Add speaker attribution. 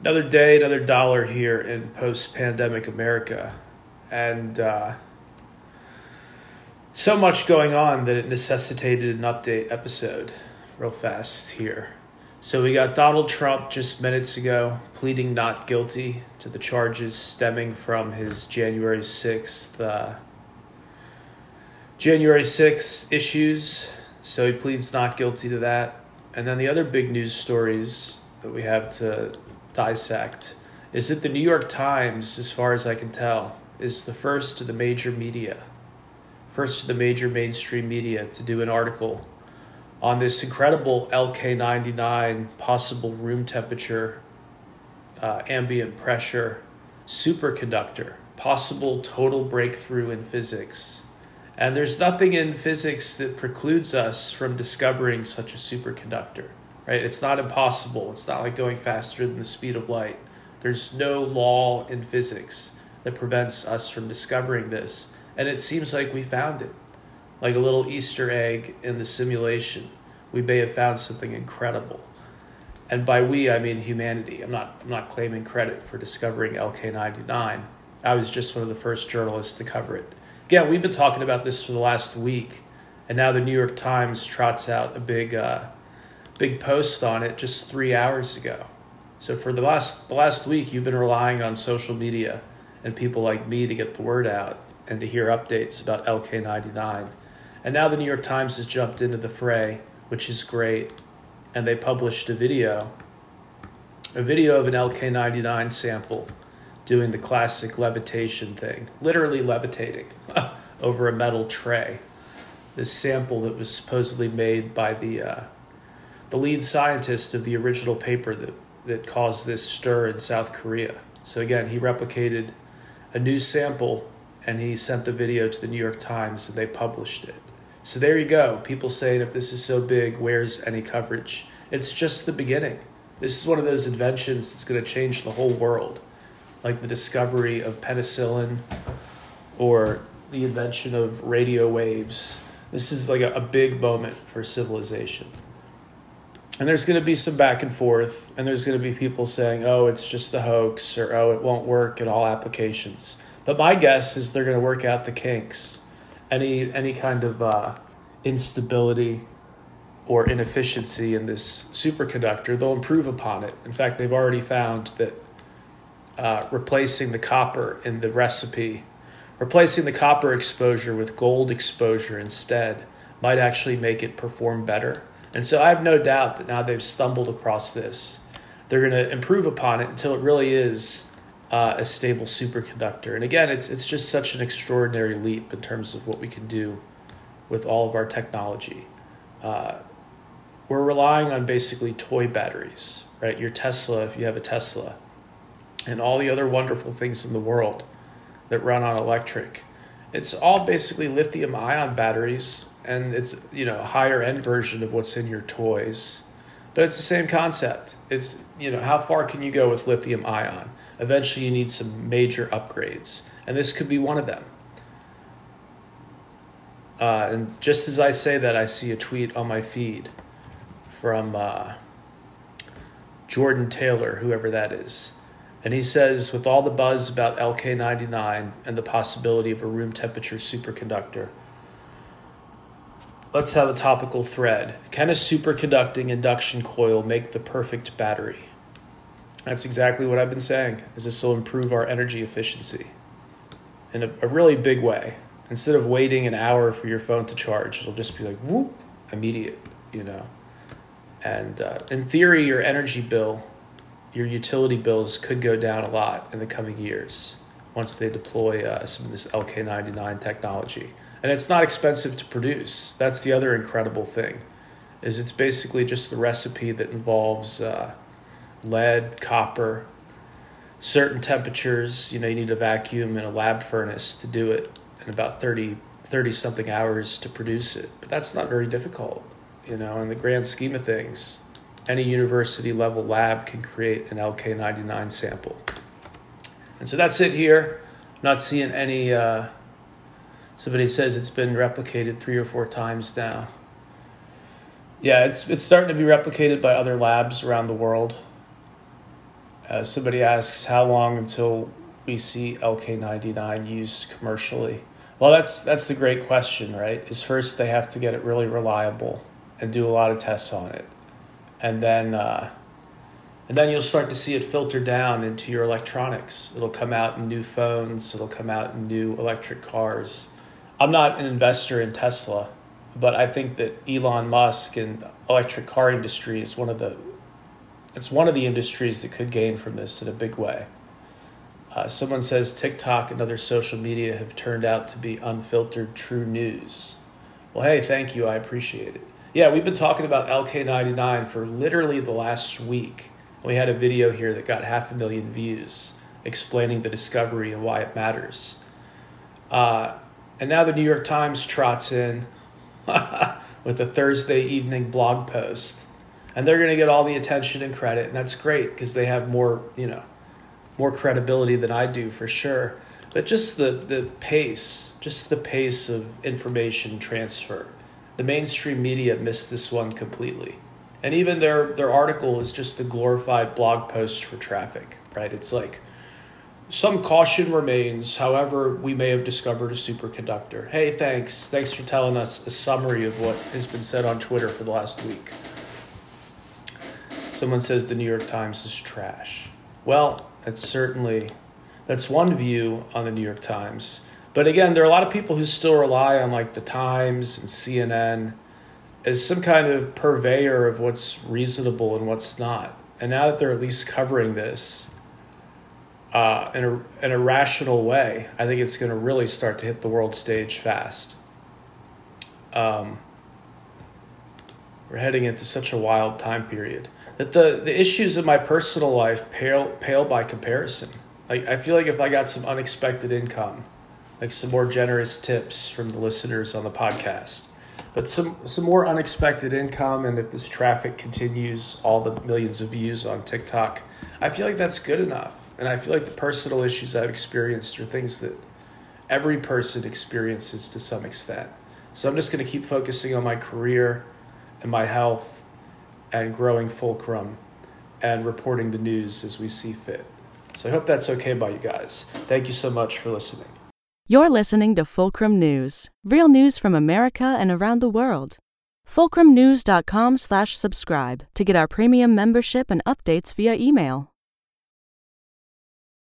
Speaker 1: another day, another dollar here in post pandemic America. And uh, so much going on that it necessitated an update episode real fast here. So we got Donald Trump just minutes ago pleading not guilty to the charges stemming from his January 6th uh, January 6th issues. So he pleads not guilty to that. And then the other big news stories that we have to dissect is that the New York Times, as far as I can tell, is the first of the major media, first of the major mainstream media to do an article on this incredible LK99 possible room temperature, uh, ambient pressure superconductor, possible total breakthrough in physics. And there's nothing in physics that precludes us from discovering such a superconductor right? It's not impossible. It's not like going faster than the speed of light. There's no law in physics that prevents us from discovering this. And it seems like we found it. Like a little Easter egg in the simulation. We may have found something incredible. And by we, I mean humanity. I'm not, I'm not claiming credit for discovering LK99. I was just one of the first journalists to cover it. Again, we've been talking about this for the last week, and now the New York Times trots out a big uh, big post on it just three hours ago. So for the last the last week, you've been relying on social media and people like me to get the word out and to hear updates about LK99. And now the New York Times has jumped into the fray, which is great. And they published a video, a video of an LK99 sample doing the classic levitation thing, literally levitating over a metal tray. This sample that was supposedly made by the uh, the lead scientist of the original paper that, that caused this stir in South Korea. So, again, he replicated a new sample and he sent the video to the New York Times and they published it. So, there you go. People saying if this is so big, where's any coverage? It's just the beginning. This is one of those inventions that's going to change the whole world, like the discovery of penicillin or the invention of radio waves. This is like a, a big moment for civilization and there's going to be some back and forth and there's going to be people saying oh it's just a hoax or oh it won't work in all applications. But my guess is they're going to work out the kinks. Any any kind of uh, instability or inefficiency in this superconductor they'll improve upon it. In fact they've already found that uh, replacing the copper in the recipe replacing the copper exposure with gold exposure instead might actually make it perform better and so I have no doubt that now they've stumbled across this, they're going to improve upon it until it really is uh, a stable superconductor. And again, it's it's just such an extraordinary leap in terms of what we can do with all of our technology. Uh, we're relying on basically toy batteries, right? Your Tesla, if you have a Tesla, and all the other wonderful things in the world that run on electric. It's all basically lithium ion batteries and it's you know a higher end version of what's in your toys. But it's the same concept. It's you know how far can you go with lithium ion? Eventually you need some major upgrades and this could be one of them. Uh, and just as i say that i see a tweet on my feed from uh, jordan taylor whoever that is. And he says with all the buzz about lk99 and the possibility of a room temperature superconductor Let's have a topical thread. Can a superconducting induction coil make the perfect battery? That's exactly what I've been saying. Is this will improve our energy efficiency in a, a, really big way. Instead of waiting an hour for your phone to charge, it'll just be like whoop, immediate, you know. And uh, in theory, your energy bill, your utility bills could go down a lot in the coming years once they deploy uh, some of this LK99 technology and it's not expensive to produce. That's the other incredible thing, is it's basically just the recipe that involves uh, lead, copper, certain temperatures. You know, you need a vacuum and a lab furnace to do it, and about 30, 30 something hours to produce it. But that's not very difficult, you know, in the grand scheme of things. Any university level lab can create an LK99 sample. And so that's it here. Not seeing any. Uh, Somebody says it's been replicated three or four times now. Yeah, it's it's starting to be replicated by other labs around the world. Uh, somebody asks, how long until we see LK99 used commercially? Well, that's that's the great question, right? Is first they have to get it really reliable and do a lot of tests on it, and then uh, and then you'll start to see it filter down into your electronics. It'll come out in new phones. It'll come out in new electric cars. I'm not an investor in Tesla, but I think that Elon Musk and electric car industry is one of the it's one of the industries that could gain from this in a big way. Uh, someone says TikTok and other social media have turned out to be unfiltered true news. Well, hey, thank you. I appreciate it. Yeah, we've been talking about LK99 for literally the last week. We had a video here that got half a million views explaining the discovery and why it matters. Uh, and now the New York Times trots in with a Thursday evening blog post. And they're going to get all the attention and credit. And that's great because they have more, you know, more credibility than I do for sure. But just the, the pace, just the pace of information transfer. The mainstream media missed this one completely. And even their, their article is just a glorified blog post for traffic, right? It's like, some caution remains, however, we may have discovered a superconductor. Hey, thanks. Thanks for telling us a summary of what has been said on Twitter for the last week. Someone says the New York Times is trash. Well, that's certainly that's one view on the New York Times. But again, there are a lot of people who still rely on like the Times and CNN as some kind of purveyor of what's reasonable and what's not. And now that they're at least covering this uh, in, a, in a rational way, I think it's going to really start to hit the world stage fast. Um, we're heading into such a wild time period that the, the issues in my personal life pale pale by comparison. Like I feel like if I got some unexpected income, like some more generous tips from the listeners on the podcast, but some some more unexpected income, and if this traffic continues, all the millions of views on TikTok, I feel like that's good enough. And I feel like the personal issues I've experienced are things that every person experiences to some extent. So I'm just going to keep focusing on my career and my health and growing Fulcrum and reporting the news as we see fit. So I hope that's okay by you guys. Thank you so much for listening.
Speaker 2: You're listening to Fulcrum News, real news from America and around the world. Fulcrumnews.com slash subscribe to get our premium membership and updates via email.